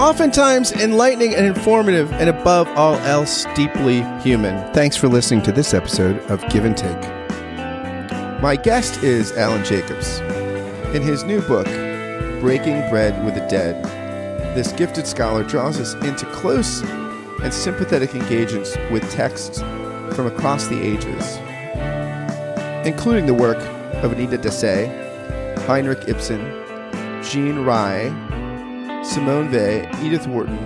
oftentimes enlightening and informative, and above all else, deeply human. Thanks for listening to this episode of Give and Take. My guest is Alan Jacobs. In his new book, Breaking Bread with the Dead, this gifted scholar draws us into close and sympathetic engagements with texts from across the ages, including the work of Anita Desai, Heinrich Ibsen, Jean Rye, Simone Weil, Edith Wharton,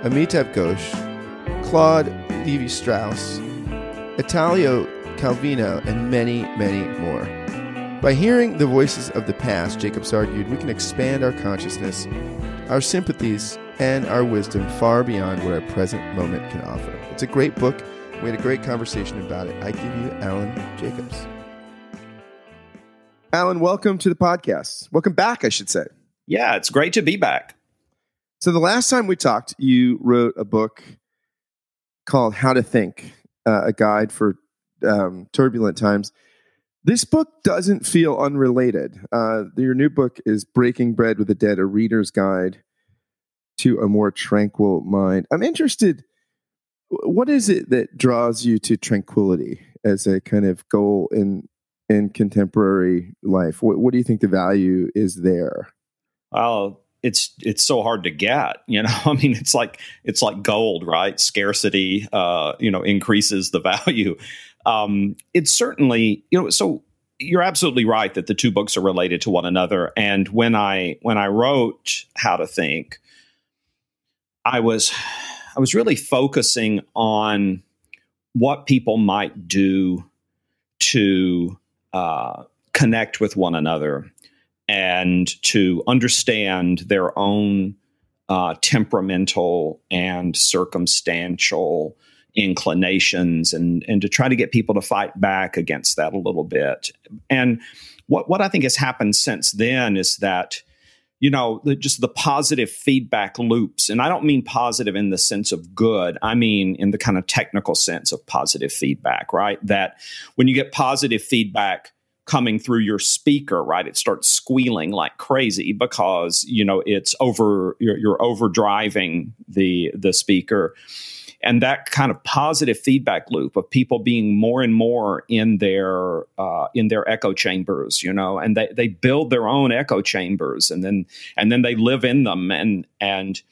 Amitav Ghosh, Claude Levi Strauss, Italo Calvino, and many, many more. By hearing the voices of the past, Jacobs argued, we can expand our consciousness, our sympathies, and our wisdom far beyond what our present moment can offer. It's a great book. We had a great conversation about it. I give you Alan Jacobs. Alan, welcome to the podcast. Welcome back, I should say. Yeah, it's great to be back. So, the last time we talked, you wrote a book called How to Think, uh, a guide for um, turbulent times. This book doesn't feel unrelated. Uh, your new book is Breaking Bread with the Dead, a reader's guide to a more tranquil mind. I'm interested. What is it that draws you to tranquility as a kind of goal in in contemporary life? What, what do you think the value is there? Well, it's it's so hard to get you know i mean it's like it's like gold right? Scarcity uh you know increases the value. Um it's certainly you know so you're absolutely right that the two books are related to one another. And when i when i wrote how to think i was i was really focusing on what people might do to uh, connect with one another and to understand their own uh, temperamental and circumstantial inclinations and and to try to get people to fight back against that a little bit. And what what I think has happened since then is that you know the, just the positive feedback loops and I don't mean positive in the sense of good I mean in the kind of technical sense of positive feedback right? That when you get positive feedback coming through your speaker, right? It starts squealing like crazy because you know it's over. You're, you're overdriving the the speaker, and that kind of positive feedback loop of people being more and more in their uh, in their echo chambers, you know, and they they build their own echo chambers, and then and then they live in them, and and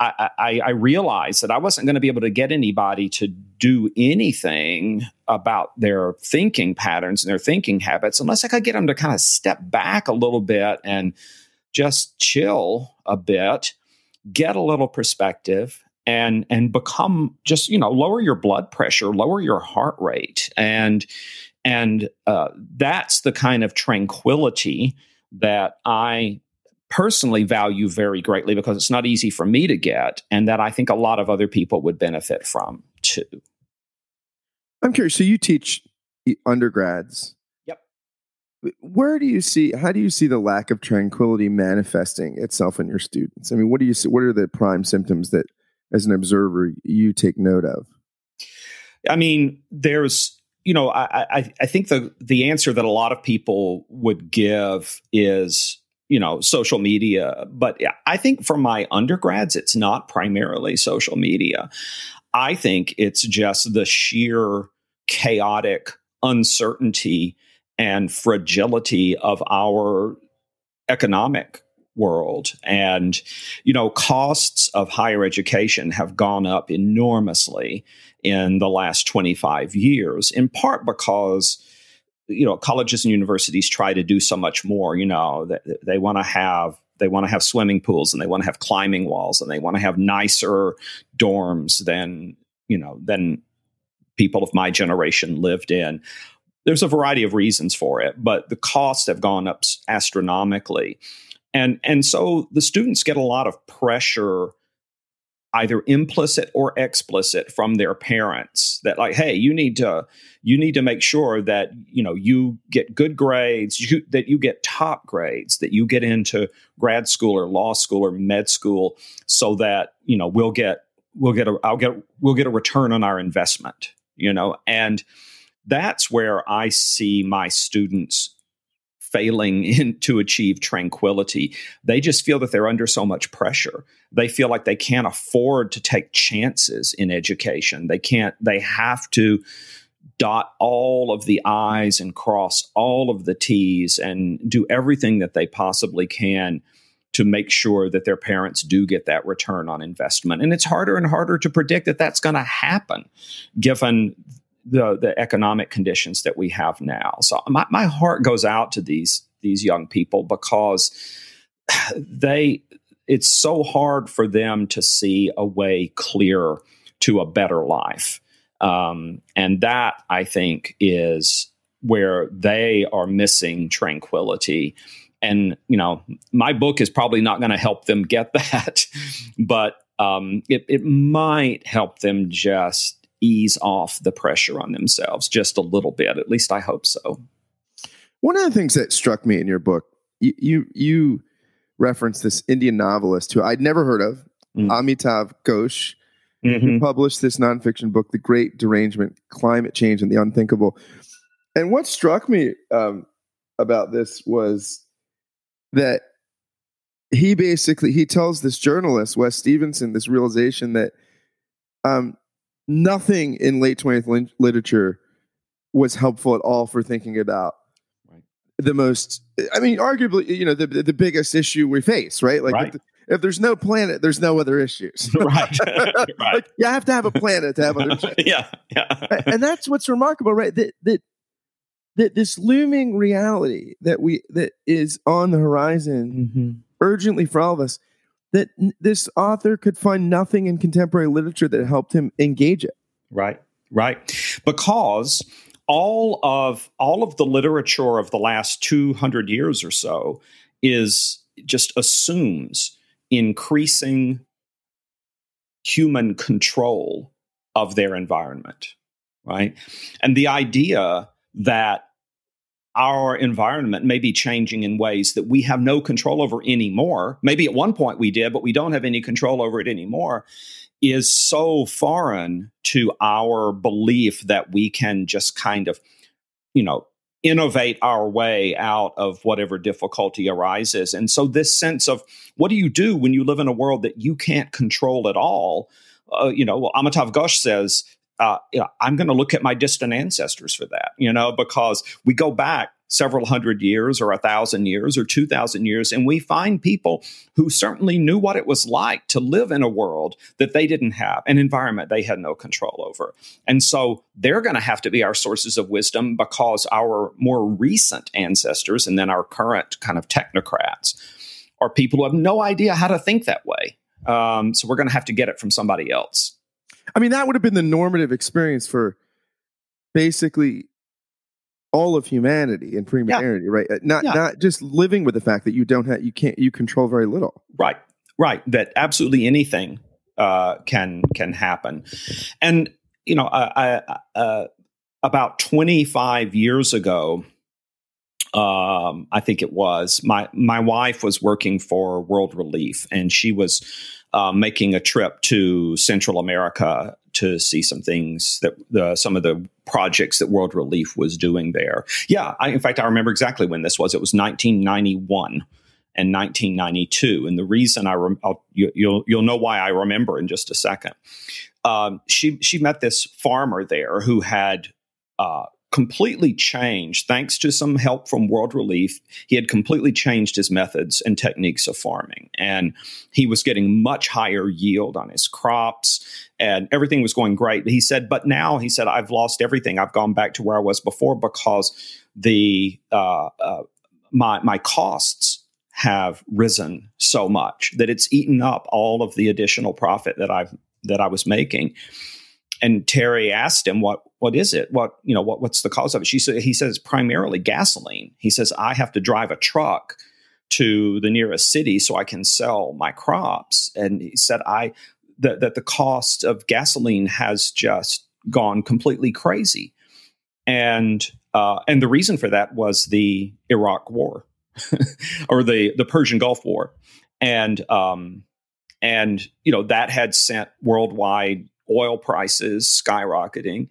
I, I, realized that I wasn't going to be able to get anybody to do anything about their thinking patterns and their thinking habits unless I could get them to kind of step back a little bit and just chill a bit, get a little perspective, and and become just you know lower your blood pressure, lower your heart rate, and and uh, that's the kind of tranquility that I personally value very greatly because it's not easy for me to get and that I think a lot of other people would benefit from too. I'm curious. So you teach undergrads. Yep. Where do you see? How do you see the lack of tranquility manifesting itself in your students? I mean, what do you see? What are the prime symptoms that, as an observer, you take note of? I mean, there's you know, I, I, I think the the answer that a lot of people would give is you know social media but i think for my undergrads it's not primarily social media. I think it's just the sheer chaotic uncertainty and fragility of our economic world. And you know costs of higher education have gone up enormously in the last 25 years in part because you know colleges and universities try to do so much more you know they, they want to have they want to have swimming pools and they want to have climbing walls and they want to have nicer dorms than you know than people of my generation lived in. There's a variety of reasons for it but the costs have gone up astronomically. And and so the students get a lot of pressure either implicit or explicit from their parents that like hey you need to you need to make sure that you know you get good grades you, that you get top grades that you get into grad school or law school or med school so that you know we'll get we'll get a I'll get we'll get a return on our investment you know? And that's where I see my students failing in, to achieve tranquility. They just feel that they're under so much pressure. They feel like they can't afford to take chances in education. They can't, they have to dot all of the I's and cross all of the T's and do everything that they possibly can to make sure that their parents do get that return on investment. And it's harder and harder to predict that that's going to happen given the the economic conditions that we have now. So my, my heart goes out to these these young people because they it's so hard for them to see a way clear to a better life. Um, and that I think is where they are missing tranquility. And you know, my book is probably not going to help them get that, but um, it, it might help them just ease off the pressure on themselves just a little bit. At least I hope so. One of the things that struck me in your book, you you, you referenced this Indian novelist who I'd never heard of, mm. Amitav Ghosh, mm-hmm. who published this nonfiction book, The Great Derangement: Climate Change and the Unthinkable. And what struck me um, about this was that he basically he tells this journalist Wes Stevenson this realization that um, nothing in late 20th literature was helpful at all for thinking about right. the most i mean arguably you know the the biggest issue we face right? Like right. If, if, there's no planet there's no other issues. Right. Right. Like, you have to have a planet to have other issues yeah yeah. And that's what's remarkable right? That that that this looming reality that we that is on the horizon mm-hmm. urgently for all of us that this author could find nothing in contemporary literature that helped him engage it. Right, right. Because all of all of the literature of the last 200 years or so is just assumes increasing human control of their environment right and the idea that our environment may be changing in ways that we have no control over anymore. Maybe at one point we did, but we don't have any control over it anymore. Is so foreign to our belief that we can just kind of, you know, innovate our way out of whatever difficulty arises. And so, this sense of what do you do when you live in a world that you can't control at all? Uh, you know, well, Amitav Ghosh says uh, you know, I'm going to look at my distant ancestors for that, you know, because we go back several hundred years or a thousand years or 2,000 years, and we find people who certainly knew what it was like to live in a world that they didn't have, an environment they had no control over. And so they're going to have to be our sources of wisdom because our more recent ancestors and then our current kind of technocrats are people who have no idea how to think that way. Um, so we're going to have to get it from somebody else. I mean, that would have been the normative experience for basically all of humanity in pre-modernity, yeah. right? Uh, not yeah. not just living with the fact that you don't have you can't you control very little. Right, right. That absolutely anything uh, can can happen, and you know, I, I, uh, about twenty five years ago. Um, I think it was my my wife was working for World Relief, and she was uh, making a trip to Central America to see some things that the, some of the projects that World Relief was doing there. Yeah, I, in fact, I remember exactly when this was. It was 1991 and 1992, and the reason I rem- you, will you'll, you'll know why I remember in just a second. Um, she she met this farmer there who had uh, completely changed, thanks to some help from World Relief. He had completely changed his methods and techniques of farming, and he was getting much higher yield on his crops, and everything was going great. He said, but now he said, I've lost everything. I've gone back to where I was before because the uh, uh, my my costs have risen so much that it's eaten up all of the additional profit that I've that I was making and Terry asked him what what is it? What you know what what's the cause of it? She said he says primarily gasoline. He says I have to drive a truck to the nearest city so I can sell my crops. And he said I that, that the cost of gasoline has just gone completely crazy. And uh, and the reason for that was the Iraq War or the the Persian Gulf War, and um, and you know that had sent worldwide oil prices skyrocketing.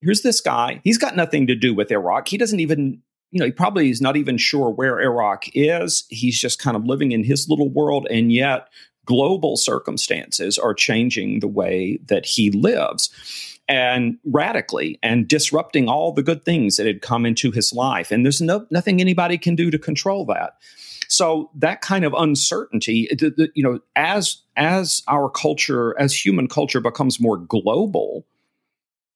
Here's this guy. He's got nothing to do with Iraq. He doesn't even you know, he probably is not even sure where Iraq is. He's just kind of living in his little world, and yet global circumstances are changing the way that he lives and radically and disrupting all the good things that had come into his life. And there's no, nothing anybody can do to control that. So that kind of uncertainty, you know, as as our culture, as human culture becomes more global,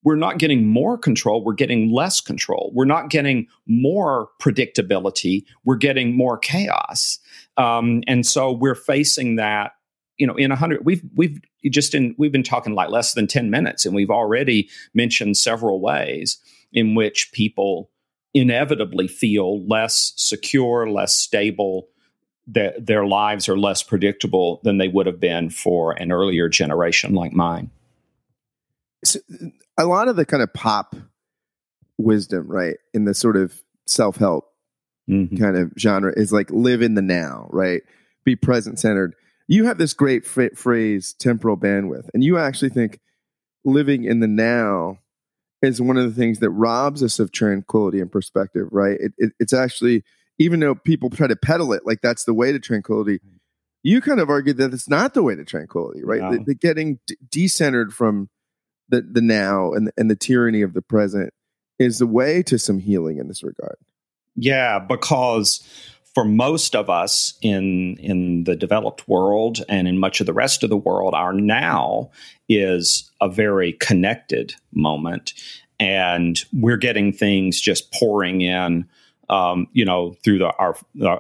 we're not getting more control, we're getting less control. We're not getting more predictability, we're getting more chaos. Um, and so we're facing that you know in a hundred we've we've just in we've been talking like less than 10 minutes and we've already mentioned several ways in which people inevitably feel less secure less stable that their lives are less predictable than they would have been for an earlier generation like mine. So, a lot of the kind of pop wisdom right in the sort of self-help mm-hmm. kind of genre is like live in the now right? Be present centered you have this great f- phrase temporal bandwidth and you actually think living in the now is one of the things that robs us of tranquility and perspective right? It, it, it's actually even though people try to peddle it like that's the way to tranquility you kind of argue that it's not the way to tranquility right? No. the, the, getting d- decentered from the, the now and, and the tyranny of the present is the way to some healing in this regard. Yeah because for most of us in in the developed world and in much of the rest of the world, our now is a very connected moment, and we're getting things just pouring in um, you know, through the our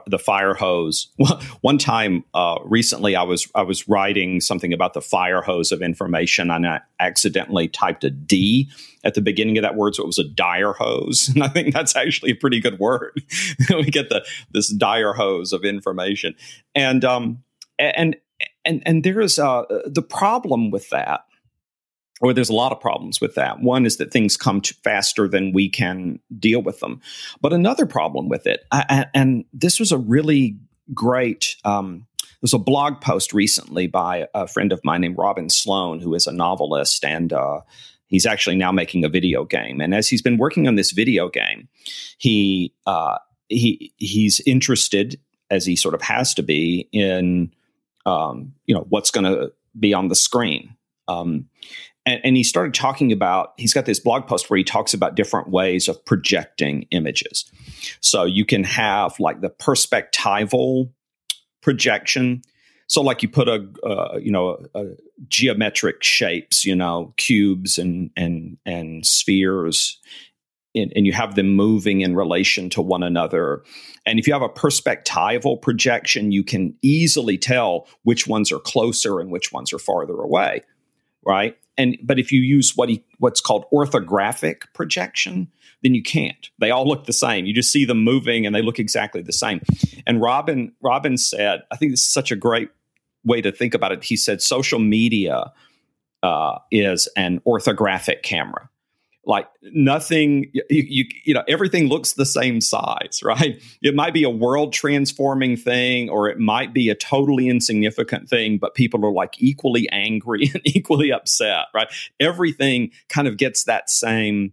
the fire hose. One time uh, recently, I was I was writing something about the fire hose of information, and I accidentally typed a D at the beginning of that word, so it was a dire hose, and I think that's actually a pretty good word. we get the this dire hose of information, and um, and and and there is uh, the problem with that or there's a lot of problems with that. One is that things come faster than we can deal with them. But another problem with it, I, and this was a really great. Um, there's a blog post recently by a friend of mine named Robin Sloan, who is a novelist, and uh, he's actually now making a video game. And as he's been working on this video game, he uh, he he's interested, as he sort of has to be, in um, you know what's going to be on the screen. Um, and, and he started talking about he's got this blog post where he talks about different ways of projecting images. So you can have like the perspectival projection. So like you put a uh, you know a, a geometric shapes you know cubes and and and spheres in, and you have them moving in relation to one another. And if you have a perspectival projection you can easily tell which ones are closer and which ones are farther away right and but if you use what he what's called orthographic projection then you can't. They all look the same. You just see them moving and they look exactly the same. And robin robin said i think this is such a great way to think about it. He said social media uh, is an orthographic camera like nothing you, you, you know everything looks the same size right? It might be a world transforming thing or it might be a totally insignificant thing but people are like equally angry and equally upset right? Everything kind of gets that same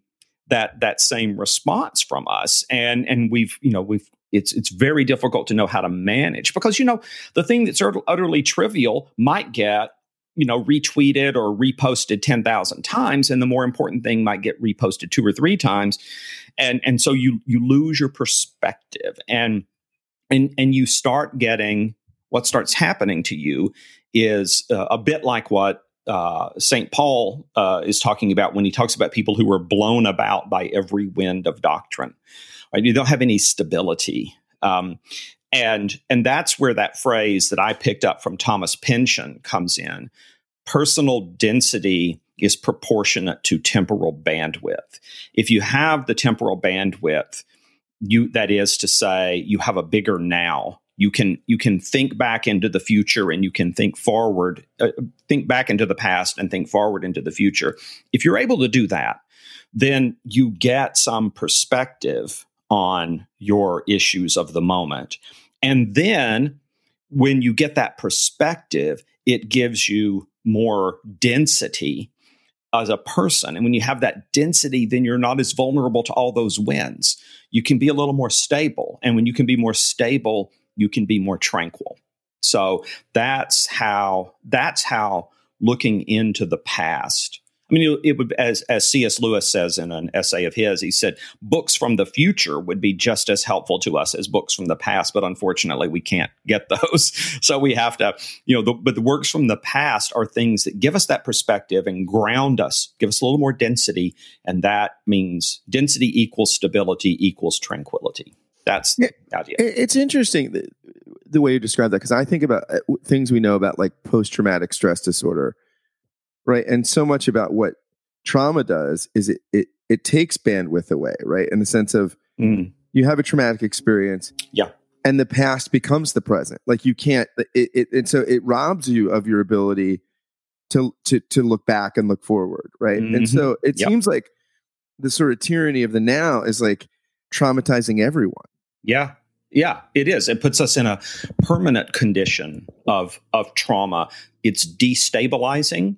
that that same response from us. And and we've you know we've it's it's very difficult to know how to manage because you know the thing that's utterly trivial might get you know retweeted or reposted 10,000 times and the more important thing might get reposted two or three times and and so you you lose your perspective and and and you start getting what starts happening to you is uh, a bit like what uh, St. Paul uh, is talking about when he talks about people who are blown about by every wind of doctrine. Right? You don't have any stability. Um, and and that's where that phrase that I picked up from Thomas Pynchon comes in. Personal density is proportionate to temporal bandwidth. If you have the temporal bandwidth, you that is to say you have a bigger now you can you can think back into the future and you can think forward uh, think back into the past and think forward into the future if you're able to do that then you get some perspective on your issues of the moment and then when you get that perspective it gives you more density as a person. And when you have that density, then you're not as vulnerable to all those winds. You can be a little more stable. And when you can be more stable, you can be more tranquil. So that's how that's how looking into the past I mean, it would, as as C.S. Lewis says in an essay of his, he said books from the future would be just as helpful to us as books from the past, but unfortunately, we can't get those. so we have to, you know, the, but the works from the past are things that give us that perspective and ground us, give us a little more density, and that means density equals stability equals tranquility. That's the idea. It's interesting the, the way you describe that because I think about uh, things we know about like post traumatic stress disorder right? And so much about what trauma does is it it it takes bandwidth away, right? In the sense of mm. you have a traumatic experience, yeah, and the past becomes the present. Like you can't, it, it and so it robs you of your ability to to to look back and look forward, right? Mm-hmm. And so it yep. seems like the sort of tyranny of the now is like traumatizing everyone. Yeah, yeah, it is. It puts us in a permanent condition of of trauma. It's destabilizing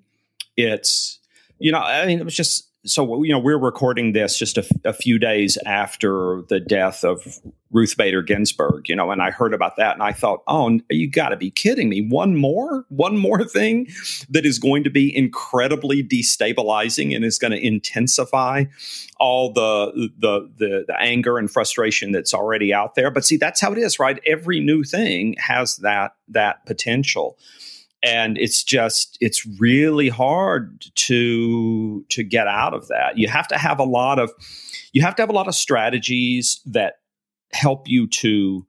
it's you know i mean it was just so you know we're recording this just a, a, few days after the death of Ruth Bader Ginsburg, you know, and I heard about that and I thought, oh, you got to be kidding me! One more, one more thing that is going to be incredibly destabilizing and is going to intensify all the, the the the anger and frustration that's already out there. But see, that's how it is, right? Every new thing has that that potential and it's just it's really hard to to get out of that. You have to have a lot of you have to have a lot of strategies that help you to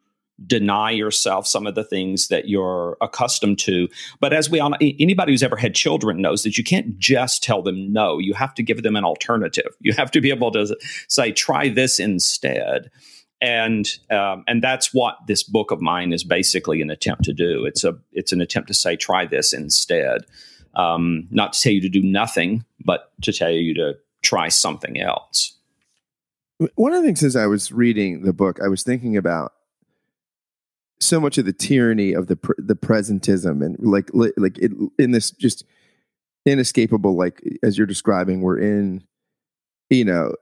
deny yourself some of the things that you're accustomed to. But as we all anybody who's ever had children knows that you can't just tell them no. You have to give them an alternative. You have to be able to say try this instead and um, and that's what this book of mine is basically an attempt to do. It's a it's an attempt to say try this instead, um, not to tell you to do nothing, but to tell you to try something else. One of the things as I was reading the book, I was thinking about so much of the tyranny of the the presentism and like like it, in this just inescapable like as you're describing we're in you know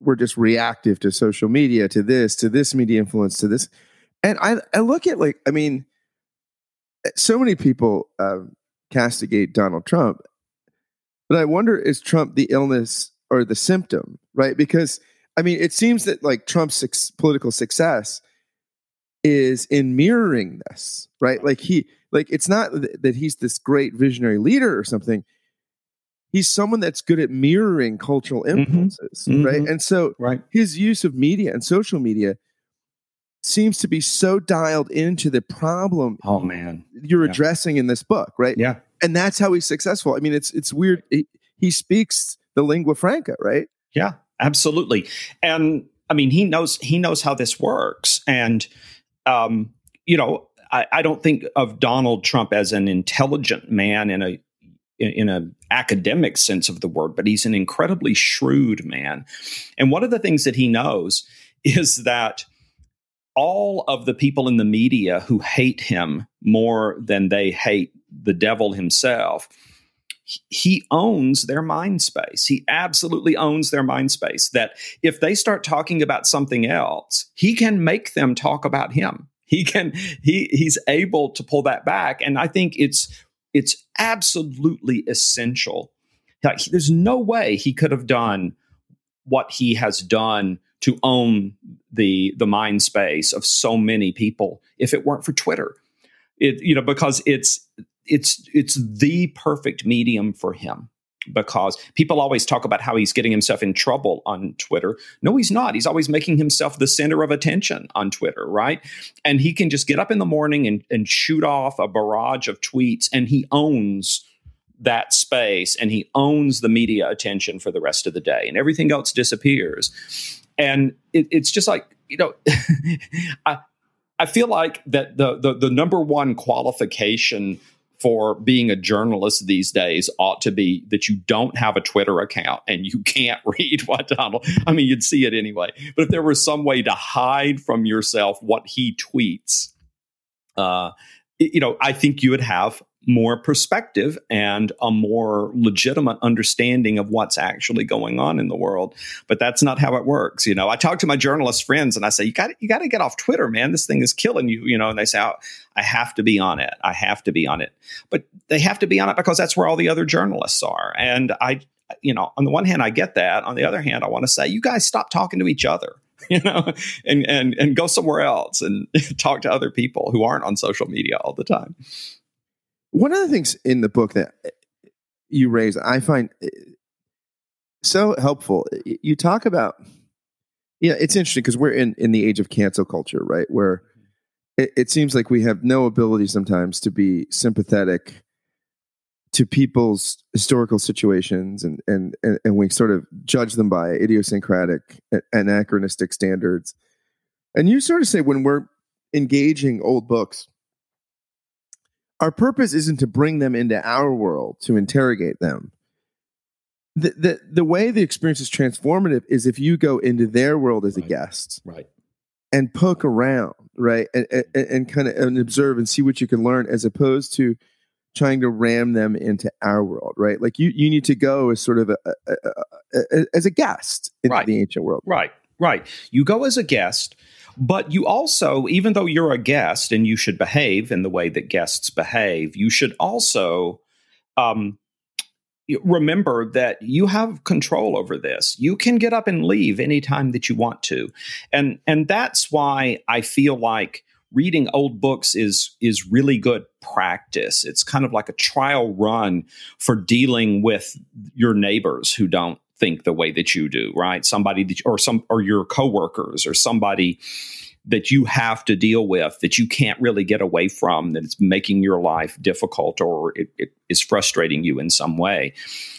we're just reactive to social media, to this, to this media influence, to this. And I, I look at like, I mean, so many people uh, castigate Donald Trump, but I wonder is Trump the illness or the symptom, right? Because I mean, it seems that like Trump's political success is in mirroring this, right? Like he, like it's not that he's this great visionary leader or something he's someone that's good at mirroring cultural mm-hmm. influences, mm-hmm. right? And so right. his use of media and social media seems to be so dialed into the problem oh man you're yeah. addressing in this book right yeah and that's how he's successful i mean it's it's weird he, he speaks the lingua franca right yeah absolutely and i mean he knows he knows how this works and um you know I, I don't think of Donald Trump as an intelligent man in a in, in an academic sense of the word, but he's an incredibly shrewd man. And one of the things that he knows is that all of the people in the media who hate him more than they hate the devil himself he owns their mind space. He absolutely owns their mind space. That if they start talking about something else, he can make them talk about him. He can he he's able to pull that back. And I think it's it's absolutely essential. There's no way he could have done what he has done to own the the mind space of so many people if it weren't for Twitter. It you know because it's it's it's the perfect medium for him because people always talk about how he's getting himself in trouble on Twitter. No, he's not. He's always making himself the center of attention on Twitter, right? And he can just get up in the morning and, and shoot off a barrage of tweets, and he owns that space and he owns the media attention for the rest of the day, and everything else disappears. And it, it's just like, you know, I, I feel like that the, the the number one qualification for being a journalist these days ought to be that you don't have a Twitter account and you can't read what Donald. I mean, you'd see it anyway. But if there was some way to hide from yourself what he tweets, uh, you know, I think you would have more perspective and a more legitimate understanding of what's actually going on in the world. But that's not how it works. You know, I talk to my journalist friends and I say, you got you got to get off Twitter, man. This thing is killing you. You know, and they say, oh, I have to be on it. I have to be on it. But they have to be on it because that's where all the other journalists are. And I, you know, on the one hand, I get that. On the other hand, I want to say, you guys stop talking to each other you know, and and and go somewhere else and talk to other people who aren't on social media all the time. One of the things in the book that you raise, I find eh, so helpful. You talk about, yeah, it's interesting because we're in in the age of cancel culture, right? Where it, it seems like we have no ability sometimes to be sympathetic to people's historical situations and, and and and we sort of judge them by idiosyncratic anachronistic standards and you sort of say when we're engaging old books our purpose isn't to bring them into our world to interrogate them. The, the, the way the experience is transformative is if you go into their world as right. a guest. Right. And poke around, right? And, and, and kind of and observe and see what you can learn as opposed to trying to ram them into our world, right? Like you, you need to go as sort of a, a, a, as a guest into right. the ancient world. Right, right. You go as a guest but you also, even though you're a guest and you should behave in the way that guests behave, you should also um, remember that you have control over this. You can get up and leave anytime that you want to, and and that's why I feel like reading old books is is really good practice. It's kind of like a trial run for dealing with your neighbors who don't think the way that you do, right? Somebody that, or some or your coworkers or somebody that you have to deal with that you can't really get away from that it's making your life difficult or it, it is frustrating you in some way.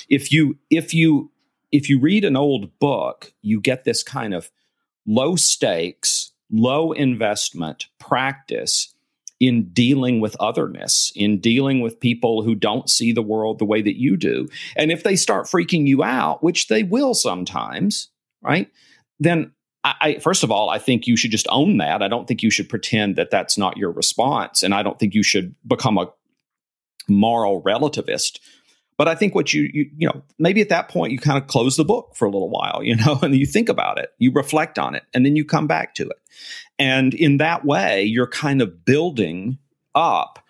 If you if you if you read an old book, you get this kind of low stakes, low investment practice in dealing with otherness, in dealing with people who don't see the world the way that you do. And if they start freaking you out, which they will sometimes, right? Then I, first of all, I think you should just own that. I don't think you should pretend that that's not your response, and I don't think you should become a moral relativist. But I think what you, you you know maybe at that point you kind of close the book for a little while, you know, and you think about it, you reflect on it, and then you come back to it. And in that way, you're kind of building up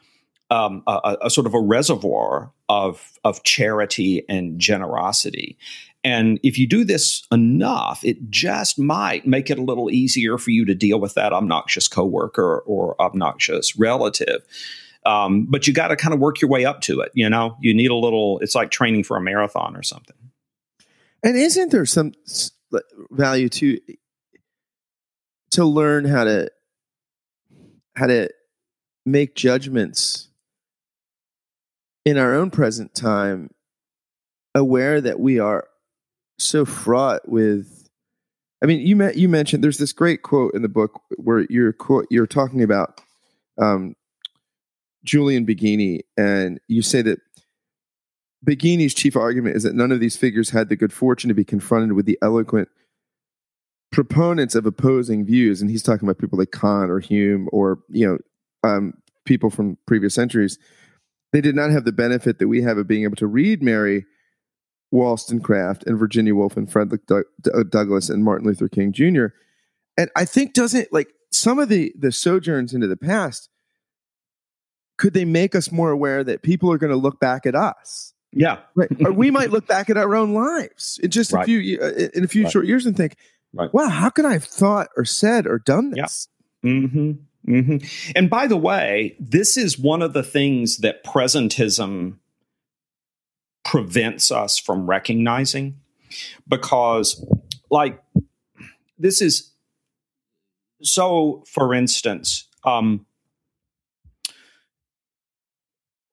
um, a, a, sort of a reservoir of of charity and generosity. And if you do this enough, it just might make it a little easier for you to deal with that obnoxious coworker or obnoxious relative. Um, but you got to kind of work your way up to it. You know, you need a little. It's like training for a marathon or something. And isn't there some value to to learn how to how to make judgments in our own present time aware that we are so fraught with i mean you met, you mentioned there's this great quote in the book where you're you're talking about um, Julian Baggini and you say that Baggini's chief argument is that none of these figures had the good fortune to be confronted with the eloquent proponents of opposing views, and he's talking about people like Kant or Hume or you know um, people from previous centuries. They did not have the benefit that we have of being able to read Mary Wollstonecraft and Virginia Woolf and Frederick Douglass and Martin Luther King Jr. And I think doesn't like some of the the sojourns into the past could they make us more aware that people are going to look back at us yeah right or we might look back at our own lives in just right. a few uh, in a few right. short years and think Right. Wow, how could I have thought or said or done this? Yeah. Mm-hmm. Mm-hmm. And by the way, this is one of the things that presentism prevents us from recognizing because, like, this is so, for instance, um,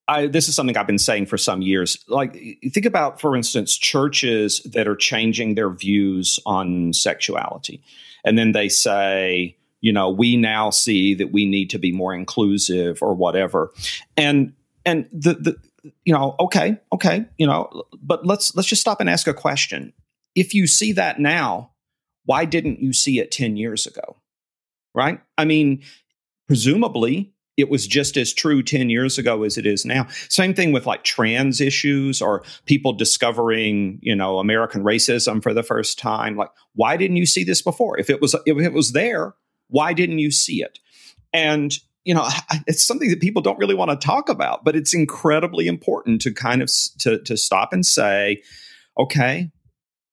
I, this is something I've been saying for some years. Like, think about, for instance, churches that are changing their views on sexuality. And then they say, you know, we now see that we need to be more inclusive or whatever. And and the the you know, okay, okay, you know, but let's let's just stop and ask a question. If you see that now, why didn't you see it 10 years ago? Right? I mean, presumably it was just as true 10 years ago as it is now. Same thing with like trans issues or people discovering, you know, American racism for the first time. Like, why didn't you see this before? If it was if it was there, why didn't you see it? And you know, it's something that people don't really want to talk about, but it's incredibly important to kind of to to stop and say, okay,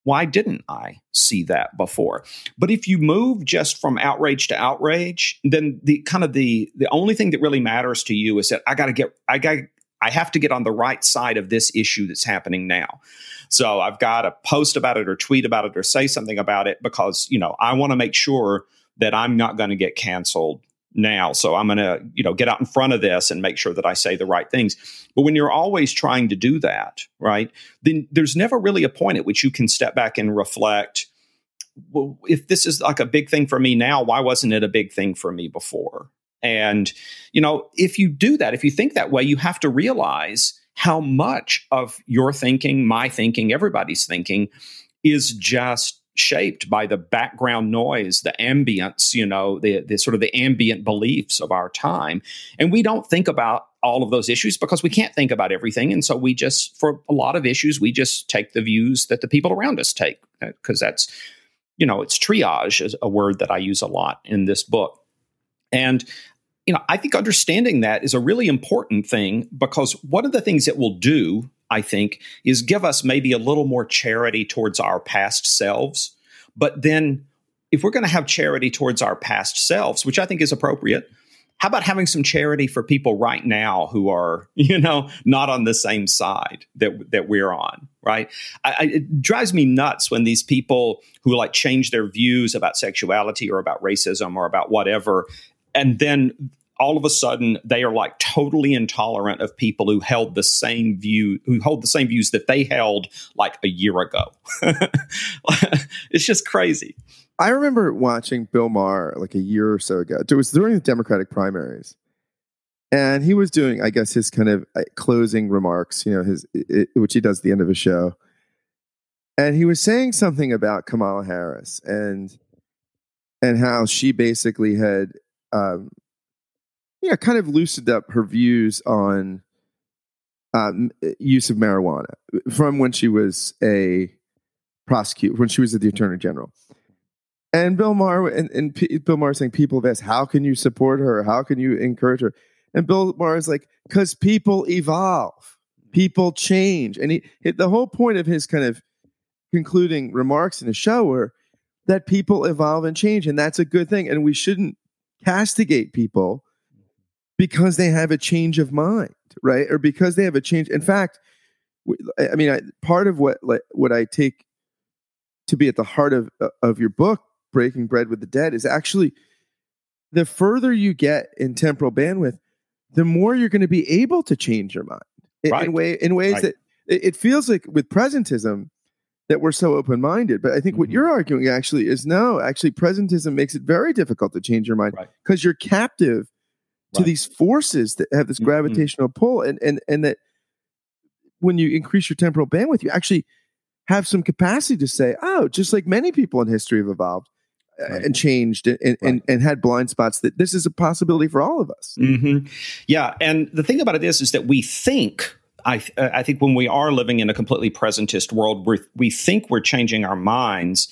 why didn't I see that before? But if you move just from outrage to outrage, then the kind of the the only thing that really matters to you is that I got to get I got I have to get on the right side of this issue that's happening now. So I've got to post about it or tweet about it or say something about it because, you know, I want to make sure that I'm not going to get canceled now. So I'm going to, you know, get out in front of this and make sure that I say the right things. But when you're always trying to do that, right, then there's never really a point at which you can step back and reflect. Well, if this is like a big thing for me now, why wasn't it a big thing for me before? And, you know, if you do that, if you think that way, you have to realize how much of your thinking, my thinking, everybody's thinking is just shaped by the background noise, the ambience, you know, the, the sort of the ambient beliefs of our time. And we don't think about all of those issues because we can't think about everything. And so we just, for a lot of issues, we just take the views that the people around us take because uh, that's, you know, it's triage is a word that I use a lot in this book. And you know, I think understanding that is a really important thing because one of the things it will do I think, is give us maybe a little more charity towards our past selves. But then, if we're going to have charity towards our past selves, which I think is appropriate, how about having some charity for people right now who are, you know, not on the same side that that we're on, right? I, I, it drives me nuts when these people who like change their views about sexuality or about racism or about whatever, and then all of a sudden they are like totally intolerant of people who held the same view who hold the same views that they held like a year ago. It's just crazy. I remember watching bill maher like a year or so ago. It was during the democratic primaries and he was doing i guess his kind of uh, closing remarks you know his it, which he does at the end of his show. And he was saying something about kamala harris and and how she basically had um, yeah, kind of loosened up her views on um, use of marijuana from when she was a prosecutor, when she was the attorney general. And Bill Maher and, and P- Bill Maher saying people have asked, how can you support her? How can you encourage her? And Bill Maher is like, because people evolve, people change, and he, the whole point of his kind of concluding remarks in the show were that people evolve and change, and that's a good thing, and we shouldn't castigate people because they have a change of mind, right? Or because they have a change. In fact, I mean, I, part of what like, what I take to be at the heart of uh, of your book, Breaking Bread with the Dead, is actually the further you get in temporal bandwidth, the more you're going to be able to change your mind in, right. in way in ways right. that it, it, feels like with presentism that we're so open minded. But I think mm-hmm. what you're arguing actually is no, actually, presentism makes it very difficult to change your mind because right. you're captive to these forces that have this mm-hmm. gravitational mm-hmm. pull and and and that when you increase your temporal bandwidth you actually have some capacity to say oh just like many people in history have evolved uh, right. and changed and, and, right. and, and, had blind spots that this is a possibility for all of us mm-hmm. yeah and the thing about it is is that we think I, uh, I think when we are living in a completely presentist world, we we think we're changing our minds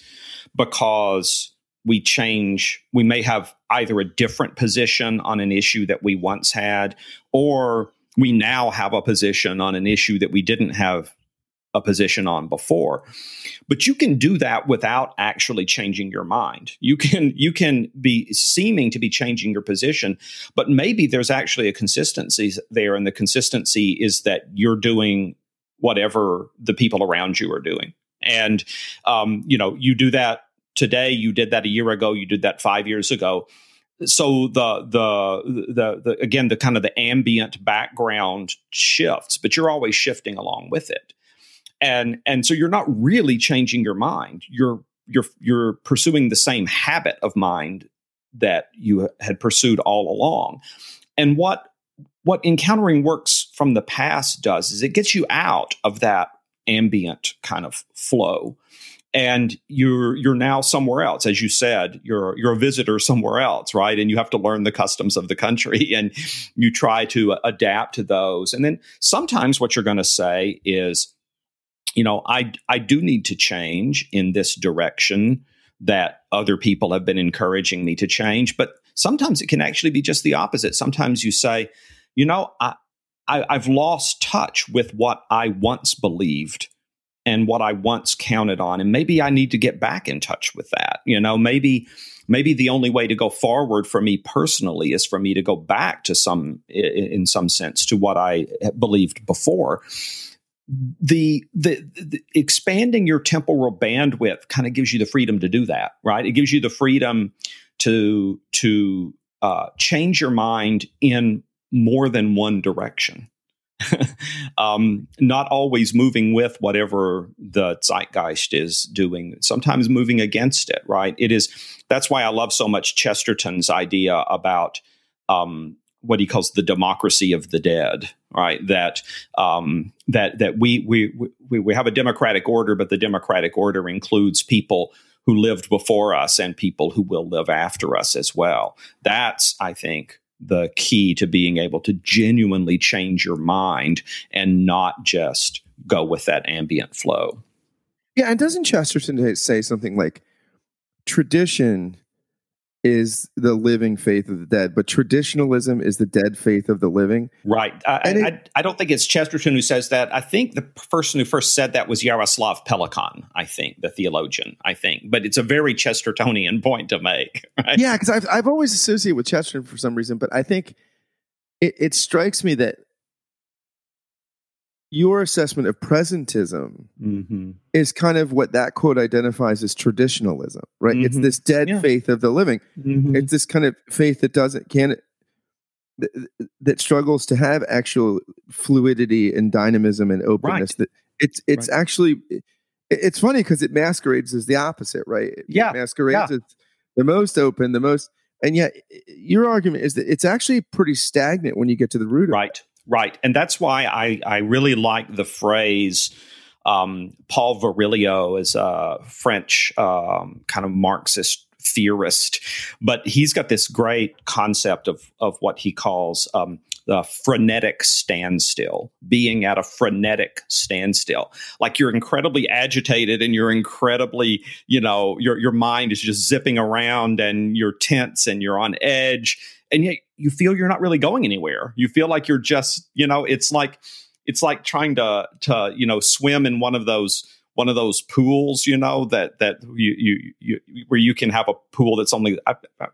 because we change, we may have either a different position on an issue that we once had, or we now have a position on an issue that we didn't have a position on before. But you can do that without actually changing your mind. You can you can be seeming to be changing your position but maybe there's actually a consistency there and the consistency is that you're doing whatever the people around you are doing. And um, you know you do that today you did that a year ago you did that five years ago. So the the the, the again the kind of the ambient background shifts but you're always shifting along with it. And and so you're not really changing your mind. You're you're you're pursuing the same habit of mind that you had pursued all along. And what what encountering works from the past does is it gets you out of that ambient kind of flow and you're you're now somewhere else. As you said you're you're a visitor somewhere else right? And you have to learn the customs of the country and you try to adapt to those. And then sometimes what you're going to say is you know i i do need to change in this direction that other people have been encouraging me to change but sometimes it can actually be just the opposite. Sometimes you say you know i, I i've lost touch with what i once believed and what I once counted on. And maybe I need to get back in touch with that. You know, maybe maybe the only way to go forward for me personally is for me to go back to some in some sense to what I believed before. The, the, the expanding your temporal bandwidth kind of gives you the freedom to do that, right? It gives you the freedom to to uh, change your mind in more than one direction. um, not always moving with whatever the zeitgeist is doing, sometimes moving against it, right? It is that's why I love so much Chesterton's idea about um, what he calls the democracy of the dead, right? That um, that that we, we we we have a democratic order, but the democratic order includes people who lived before us and people who will live after us as well. That's, I think, the key to being able to genuinely change your mind and not just go with that ambient flow. Yeah, and doesn't Chesterton say something like tradition is the living faith of the dead, but traditionalism is the dead faith of the living. Right. I, it, I, I, don't think it's Chesterton who says that. I think the person who first said that was Jaroslav Pelikan, I think, the theologian, I think. But it's a very Chestertonian point to make. Right? Yeah, because I've, I've always associated with Chesterton for some reason, but I think it, it strikes me that your assessment of presentism mm-hmm. is kind of what that quote identifies as traditionalism, right? Mm-hmm. It's this dead yeah. faith of the living. Mm-hmm. It's this kind of faith that doesn't can that, that struggles to have actual fluidity and dynamism and openness. Right. That it's it's right. actually it's funny because it masquerades as the opposite, right? It yeah, masquerades yeah. as the most open, the most, and yet your argument is that it's actually pretty stagnant when you get to the root. Right. Right. And that's why I, I really like the phrase um, Paul Virilio is a French um, kind of Marxist theorist, but he's got this great concept of, of what he calls um, the frenetic standstill, being at a frenetic standstill. Like you're incredibly agitated and you're incredibly, you know, your, your mind is just zipping around and you're tense and you're on edge and yet you feel you're not really going anywhere. You feel like you're just, you know, it's like it's like trying to to you know swim in one of those one of those pools, you know, that that you you, you where you can have a pool that's only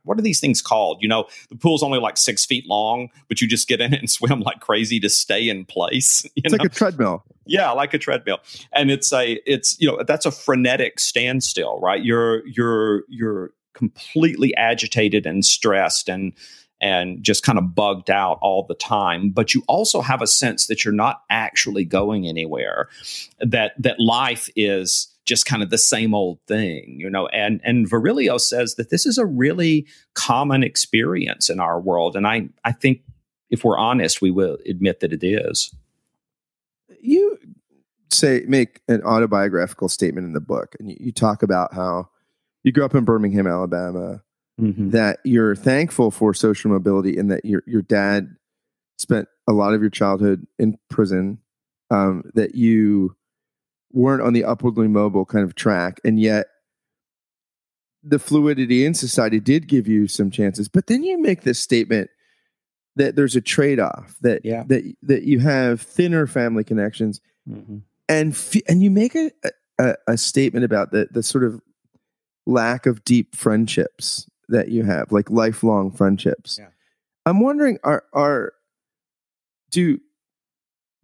what are these things called? You know, the pool's only like six feet long, but you just get in it and swim like crazy to stay in place. it's know? like a treadmill. Yeah, like a treadmill, and it's a it's you know that's a frenetic standstill, right? You're you're you're completely agitated and stressed and and just kind of bugged out all the time but you also have a sense that you're not actually going anywhere that that life is just kind of the same old thing you know? And and Virilio says that this is a really common experience in our world and i i think if we're honest we will admit that it is. You say make an autobiographical statement in the book and you, you talk about how you grew up in birmingham alabama mm-hmm. that you're thankful for social mobility and that your your dad spent a lot of your childhood in prison, um, that you weren't on the upwardly mobile kind of track, and yet the fluidity in society did give you some chances. But then you make this statement that there's a trade off that yeah. that that you have thinner family connections, mm-hmm. and f- and you make a, a, a statement about the the sort of lack of deep friendships that you have, like lifelong friendships. Yeah. I'm wondering, are are do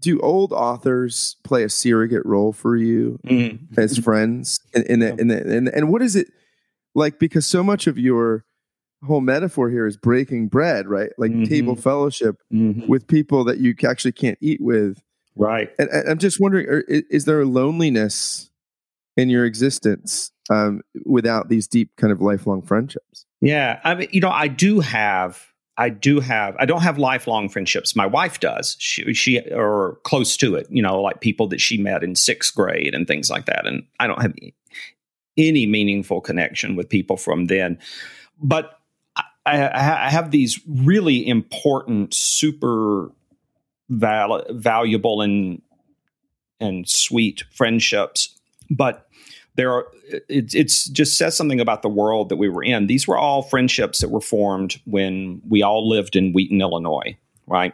do old authors play a surrogate role for you mm-hmm. as friends? And in, in, in, in, and what is it like? Because so much of your whole metaphor here is breaking bread, right? Like mm-hmm. table fellowship mm-hmm. with people that you actually can't eat with. Right. And, and I'm just wondering, are, is there a loneliness in your existence um, without these deep kind of lifelong friendships? Yeah, I mean, you know, I do have I do have I don't have lifelong friendships. My wife does. She she or close to it, you know, like people that she met in 6th grade and things like that and I don't have any meaningful connection with people from then. But I, I have these really important, super val- valuable and and sweet friendships, but there are it it's just says something about the world that we were in. These were all friendships that were formed when we all lived in Wheaton, Illinois, right?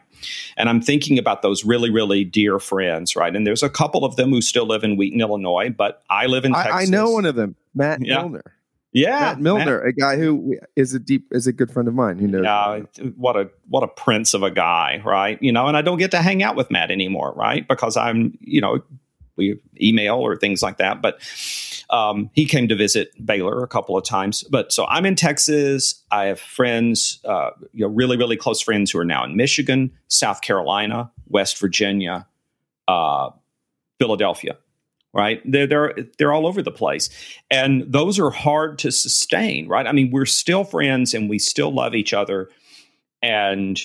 And I'm thinking about those really, really dear friends, right? And there's a couple of them who still live in Wheaton, Illinois, but I live in Texas. I, I know one of them, Matt yeah. Milner. Yeah, Matt Milner, Matt. a guy who is a deep is a good friend of mine. Who knows? Yeah, what a what a prince of a guy, right? You know, and I don't get to hang out with Matt anymore, right? Because I'm, you know, we email or things like that. But um, he came to visit Baylor a couple of times. But so I'm in Texas. I have friends, uh, you know, really, really close friends who are now in Michigan, South Carolina, West Virginia, uh, Philadelphia. Right, they're they're they're all over the place, and those are hard to sustain. Right, I mean, we're still friends and we still love each other, and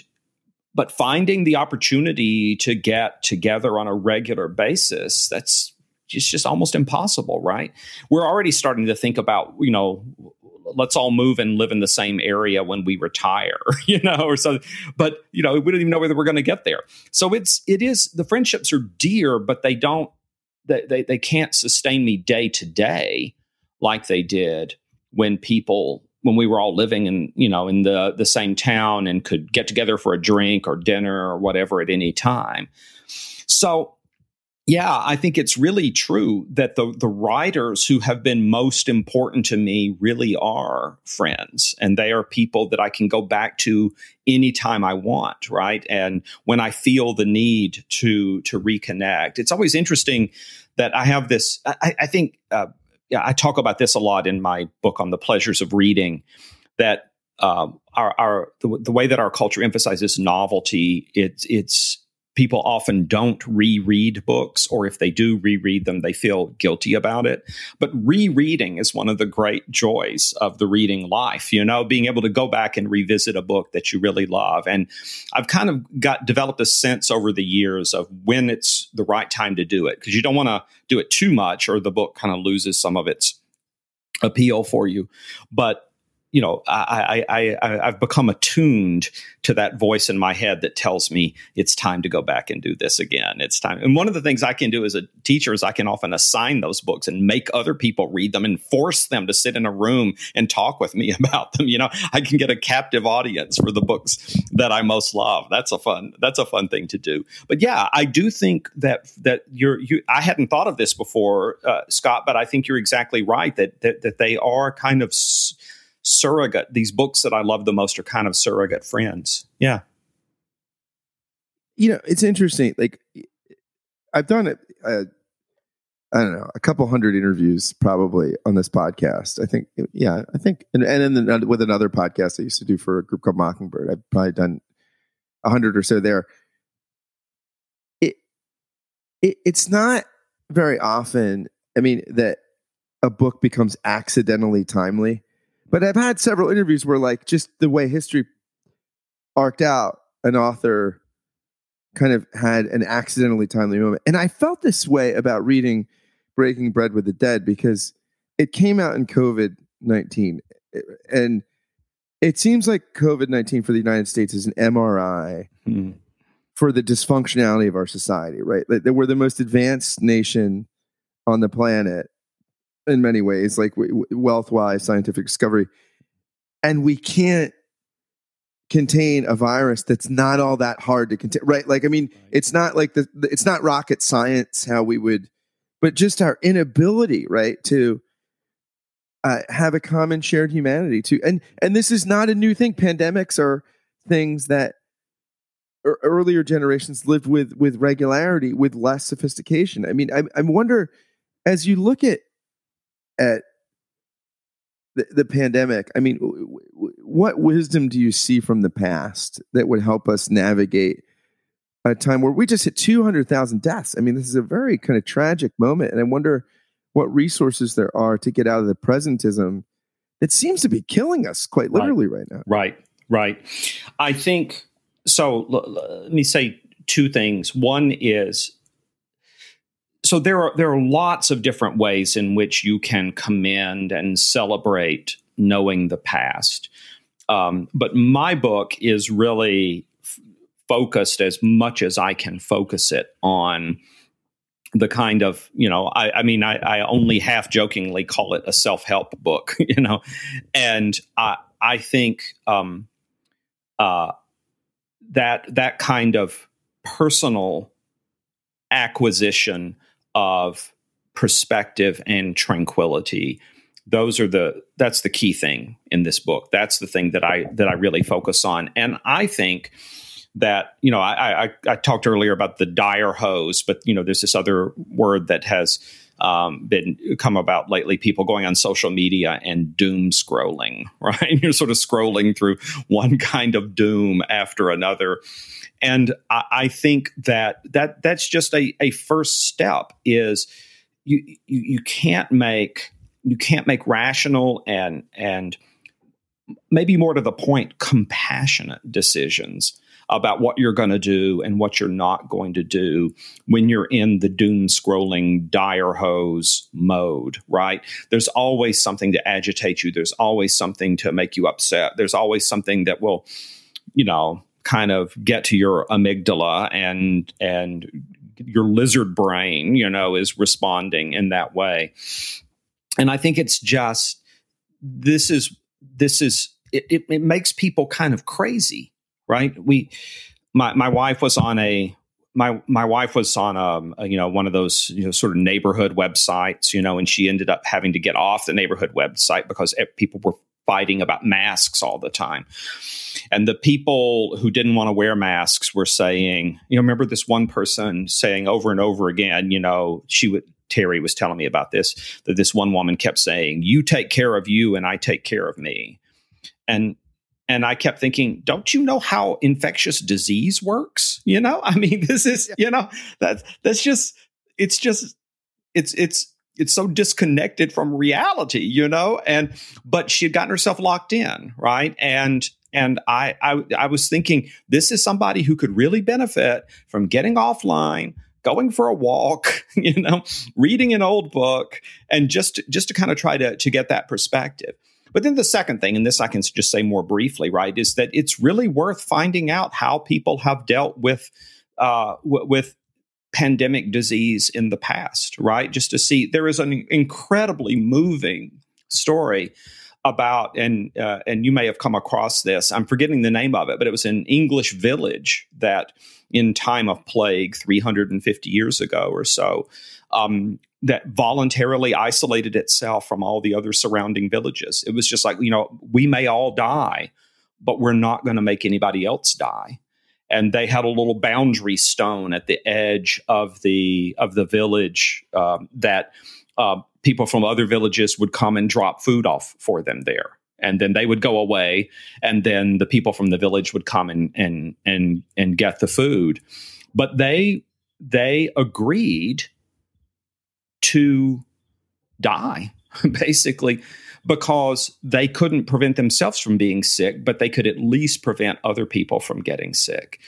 but finding the opportunity to get together on a regular basis that's just, just almost impossible right? We're already starting to think about you know let's all move and live in the same area when we retire you know or so but you know we don't even know whether we're going to get there. So it's it is the friendships are dear but they don't they, they, they can't sustain me day to day like they did when people when we were all living in you know in the the same town and could get together for a drink or dinner or whatever at any time. So yeah i think it's really true that the the writers who have been most important to me really are friends and they are people that i can go back to anytime i want right? And when i feel the need to to reconnect. It's always interesting that i have this i, I think uh, I talk about this a lot in my book on the pleasures of reading. That um, our, our the, the, way that our culture emphasizes novelty, it's it's people often don't reread books, or if they do reread them, they feel guilty about it. But rereading is one of the great joys of the reading life, you know, being able to go back and revisit a book that you really love. And I've kind of got developed a sense over the years of when it's the right time to do it, because you don't want to do it too much or the book kind of loses some of its appeal for you. But you know, I, I, I, I've become attuned to that voice in my head that tells me it's time to go back and do this again. It's time. And one of the things I can do as a teacher is I can often assign those books and make other people read them and force them to sit in a room and talk with me about them. You know, I can get a captive audience for the books that I most love. That's a fun, that's a fun thing to do. But yeah, I do think that, that you're, you, I hadn't thought of this before, uh, Scott, but I think you're exactly right that, that, that they are kind of, surrogate. These books that I love the most are kind of surrogate friends. Yeah. You know, it's interesting. Like, I've done it. Uh, I don't know, a couple hundred interviews probably on this podcast. I think, yeah, I think, and, and then with another podcast I used to do for a group called Mockingbird, I've probably done a hundred or so there. It, it, it's not very often. I mean, that a book becomes accidentally timely. But I've had several interviews where, like, just the way history arced out, an author kind of had an accidentally timely moment. And I felt this way about reading Breaking Bread with the Dead because it came out in COVID 19. And it seems like COVID 19 for the United States is an MRI hmm. for the dysfunctionality of our society, right? Like, we're the most advanced nation on the planet in many ways, like wealth wise, scientific discovery. And we can't contain a virus that's not all that hard to contain, right? Like, I mean, it's not like the, it's not rocket science how we would, but just our inability, right, to uh, have a common shared humanity to, and and this is not a new thing. Pandemics are things that earlier generations lived with with regularity, with less sophistication. I mean, I, I wonder as you look at at the, the pandemic, I mean, w- w- what wisdom do you see from the past that would help us navigate a time where we just hit 200,000 deaths? I mean, this is a very kind of tragic moment. And I wonder what resources there are to get out of the presentism it seems to be killing us quite literally right, right now. Right, right. I think so. L- l- let me say two things. One is so there are there are lots of different ways in which you can commend and celebrate knowing the past. Um, but my book is really f- focused as much as I can focus it on the kind of you know I, I mean I, I, only half jokingly call it a self help book you know and I I think um, uh, that that kind of personal acquisition of perspective and tranquility. Those are the that's the key thing in this book. That's the thing that i that i really focus on. And i think that you know i i, I talked earlier about the dire hose but you know there's this other word that has um, been come about lately people going on social media and doom scrolling right? You're sort of scrolling through one kind of doom after another. And I, I think that that that's just a, a first step is you, you you can't make you can't make rational and and maybe more to the point compassionate decisions about what you're going to do and what you're not going to do when you're in the doom scrolling dire hose mode, right? There's always something to agitate you. There's always something to make you upset. There's always something that will, you know, kind of get to your amygdala and and your lizard brain, you know, is responding in that way. And I think it's just this is this is it, it, it makes people kind of crazy, right? We my my wife was on a my my wife was on um, you know one of those you know sort of neighborhood websites you know and she ended up having to get off the neighborhood website because people were fighting about masks all the time. And the people who didn't want to wear masks were saying, you know, remember this one person saying over and over again, you know, she would Terry was telling me about this that this one woman kept saying, "You take care of you and I take care of me." And and I kept thinking, don't you know how infectious disease works? You know, I mean, this is, you know, that that's just it's just it's it's it's so disconnected from reality, you know. And but she had gotten herself locked in, right? And and I, I I was thinking this is somebody who could really benefit from getting offline, going for a walk, you know, reading an old book, and just just to kind of try to to get that perspective. But then the second thing, and this I can just say more briefly, right, is that it's really worth finding out how people have dealt with uh, w- with pandemic disease in the past, right? Just to see there is an incredibly moving story about and uh, and you may have come across this. I'm forgetting the name of it, but it was an English village that, in time of plague, 350 years ago or so, um, that voluntarily isolated itself from all the other surrounding villages. It was just like you know we may all die, but we're not going to make anybody else die. And they had a little boundary stone at the edge of the of the village um, that uh, people from other villages would come and drop food off for them there. And then they would go away and then the people from the village would come and and and and get the food. But they they agreed to die basically because they couldn't prevent themselves from being sick, but they could at least prevent other people from getting sick.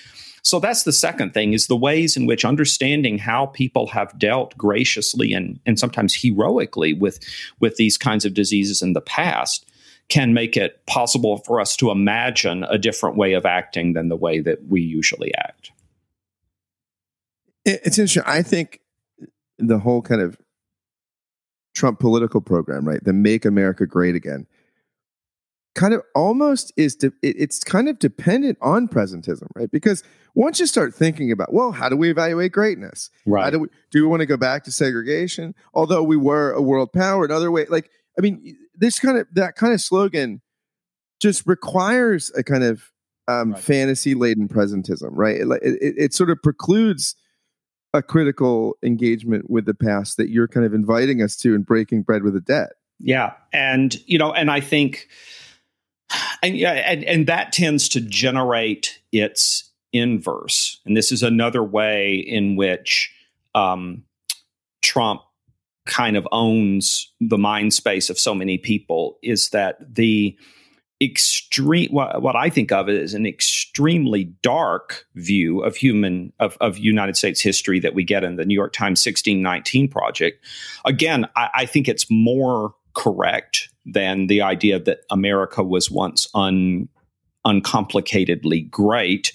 So that's the second thing is the ways in which understanding how people have dealt graciously and, and sometimes heroically with, with these kinds of diseases in the past can make it possible for us to imagine a different way of acting than the way that we usually act. It's interesting. I think the whole kind of Trump political program, right? The Make America Great Again, kind of almost is de- it's kind of dependent on presentism, right? Because once you start thinking about, well, how do we evaluate greatness? Right. How do we do we want to go back to segregation? Although we were a world power, another way, like I mean, this kind of that kind of slogan just requires a kind of um, right. fantasy laden presentism, right? It, it, it sort of precludes a critical engagement with the past that you're kind of inviting us to and breaking bread with the dead. Yeah, and you know, and I think, and and, and that tends to generate its inverse, and this is another way in which um, Trump kind of owns the mind space of so many people is that the extreme what, what i think of as an extremely dark view of human of, of united states history that we get in the new york times 1619 project. Again I, I think it's more correct than the idea that america was once un uncomplicatedly great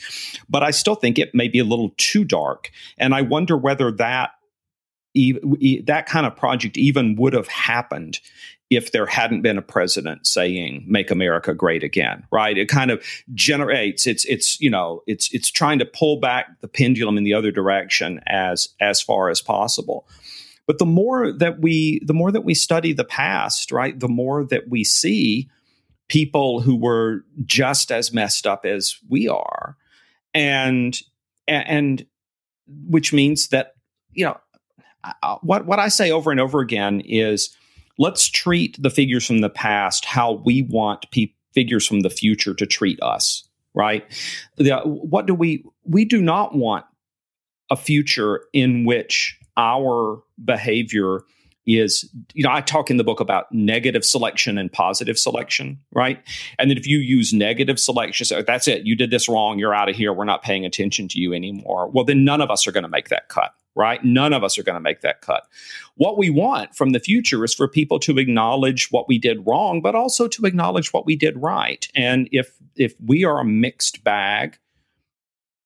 but i still think it may be a little too dark and i wonder whether that that kind of project even would have happened if there hadn't been a president saying make america great again right? It kind of generates it's it's you know it's it's trying to pull back the pendulum in the other direction as as far as possible. But the more that we the more that we study the past right the more that we see people who were just as messed up as we are and and which means that you know what what I say over and over again is let's treat the figures from the past how we want pe- figures from the future to treat us right? The, what do we we do not want a future in which our behavior is you know i talk in the book about negative selection and positive selection right and then if you use negative selection so that's it you did this wrong you're out of here we're not paying attention to you anymore well then none of us are going to make that cut right? None of us are going to make that cut. What we want from the future is for people to acknowledge what we did wrong, but also to acknowledge what we did right. And if if we are a mixed bag,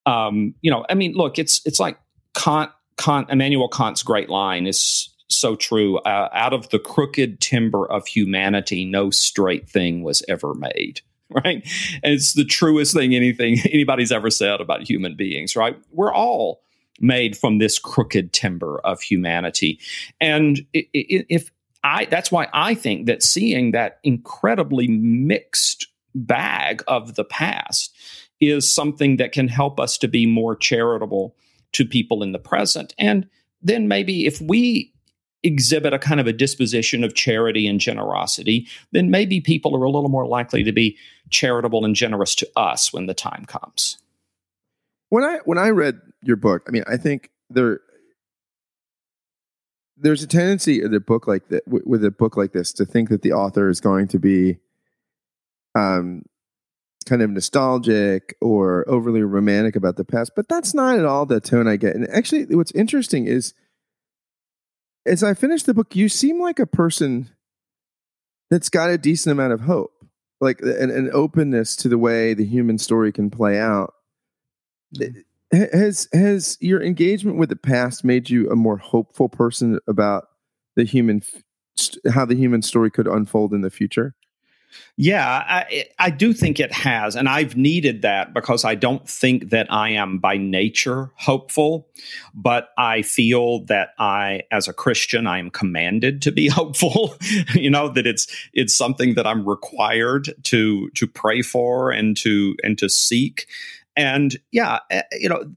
um, you know, I mean, look, it's it's like Kant, Kant, Immanuel Kant's great line is so true. Uh, out of the crooked timber of humanity, no straight thing was ever made right? And it's the truest thing anything anybody's ever said about human beings, right? We're all made from this crooked timber of humanity. And if I, that's why I think that seeing that incredibly mixed bag of the past is something that can help us to be more charitable to people in the present. And then maybe if we exhibit a kind of a disposition of charity and generosity, then maybe people are a little more likely to be charitable and generous to us when the time comes. When I when I read your book, I mean, I think there there's a tendency in a book like that with a book like this to think that the author is going to be um kind of nostalgic or overly romantic about the past but that's not at all the tone i get and actually what's interesting is as i finish the book you seem like a person that's got a decent amount of hope like an, an openness to the way the human story can play out hmm. has has your engagement with the past made you a more hopeful person about the human how the human story could unfold in the future? Yeah, I, I do think it has. And I've needed that because I don't think that I am by nature hopeful, but I feel that I, as a Christian, I am commanded to be hopeful, you know, that it's, it's something that I'm required to, to pray for and to, and to seek. And yeah, eh, you know,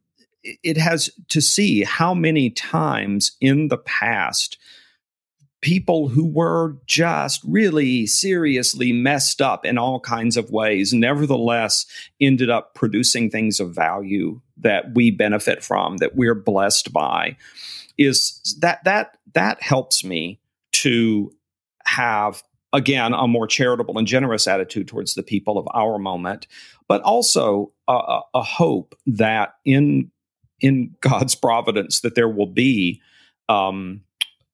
it has to see how many times in the past people who were just really seriously messed up in all kinds of ways nevertheless ended up producing things of value that we benefit from that we're blessed by is that that that helps me to have again a more charitable and generous attitude towards the people of our moment but also a, a hope that in in God's providence that there will be um,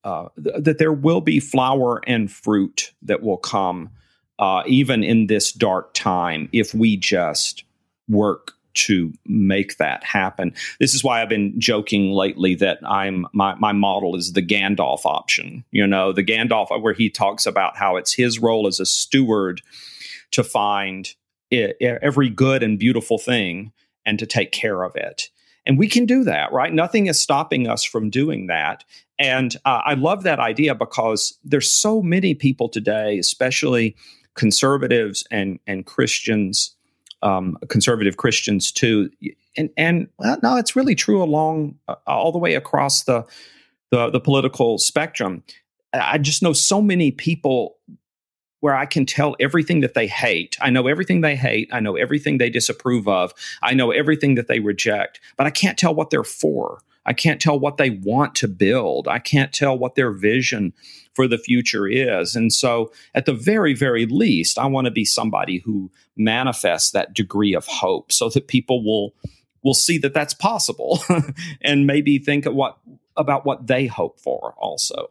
uh, th- that there will be flower and fruit that will come uh, even in this dark time if we just work to make that happen. This is why I've been joking lately that I'm my my model is the Gandalf option. You know, the Gandalf where he talks about how it's his role as a steward to find every good and beautiful thing and to take care of it. And we can do that, right? Nothing is stopping us from doing that. And uh, I love that idea because there's so many people today, especially conservatives and and Christians, um, conservative Christians too. And and well, no, it's really true along uh, all the way across the, the the political spectrum. I just know so many people where I can tell everything that they hate. I know everything they hate. I know everything they disapprove of. I know everything that they reject, but I can't tell what they're for. I can't tell what they want to build. I can't tell what their vision for the future is. And so, at the very, very least, I want to be somebody who manifests that degree of hope so that people will will see that that's possible and maybe think what about what they hope for also.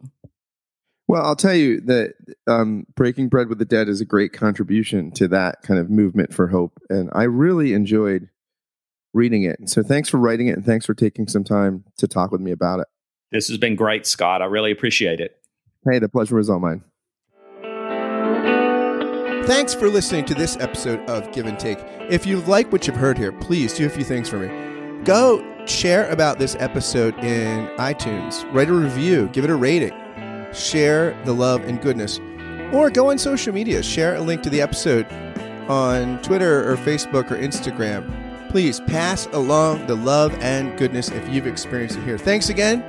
Well, I'll tell you that um, Breaking Bread with the Dead is a great contribution to that kind of movement for hope. And I really enjoyed reading it. So thanks for writing it and thanks for taking some time to talk with me about it. This has been great, Scott. I really appreciate it. Hey, the pleasure was all mine. Thanks for listening to this episode of Give and Take. If you like what you've heard here, please do a few things for me. Go share about this episode in iTunes, write a review, give it a rating, share the love and goodness, or go on social media, share a link to the episode on Twitter or Facebook or Instagram. Please pass along the love and goodness if you've experienced it here. Thanks again.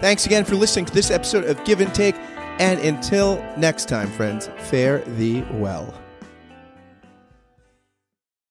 Thanks again for listening to this episode of Give and Take. And until next time, friends, fare thee well.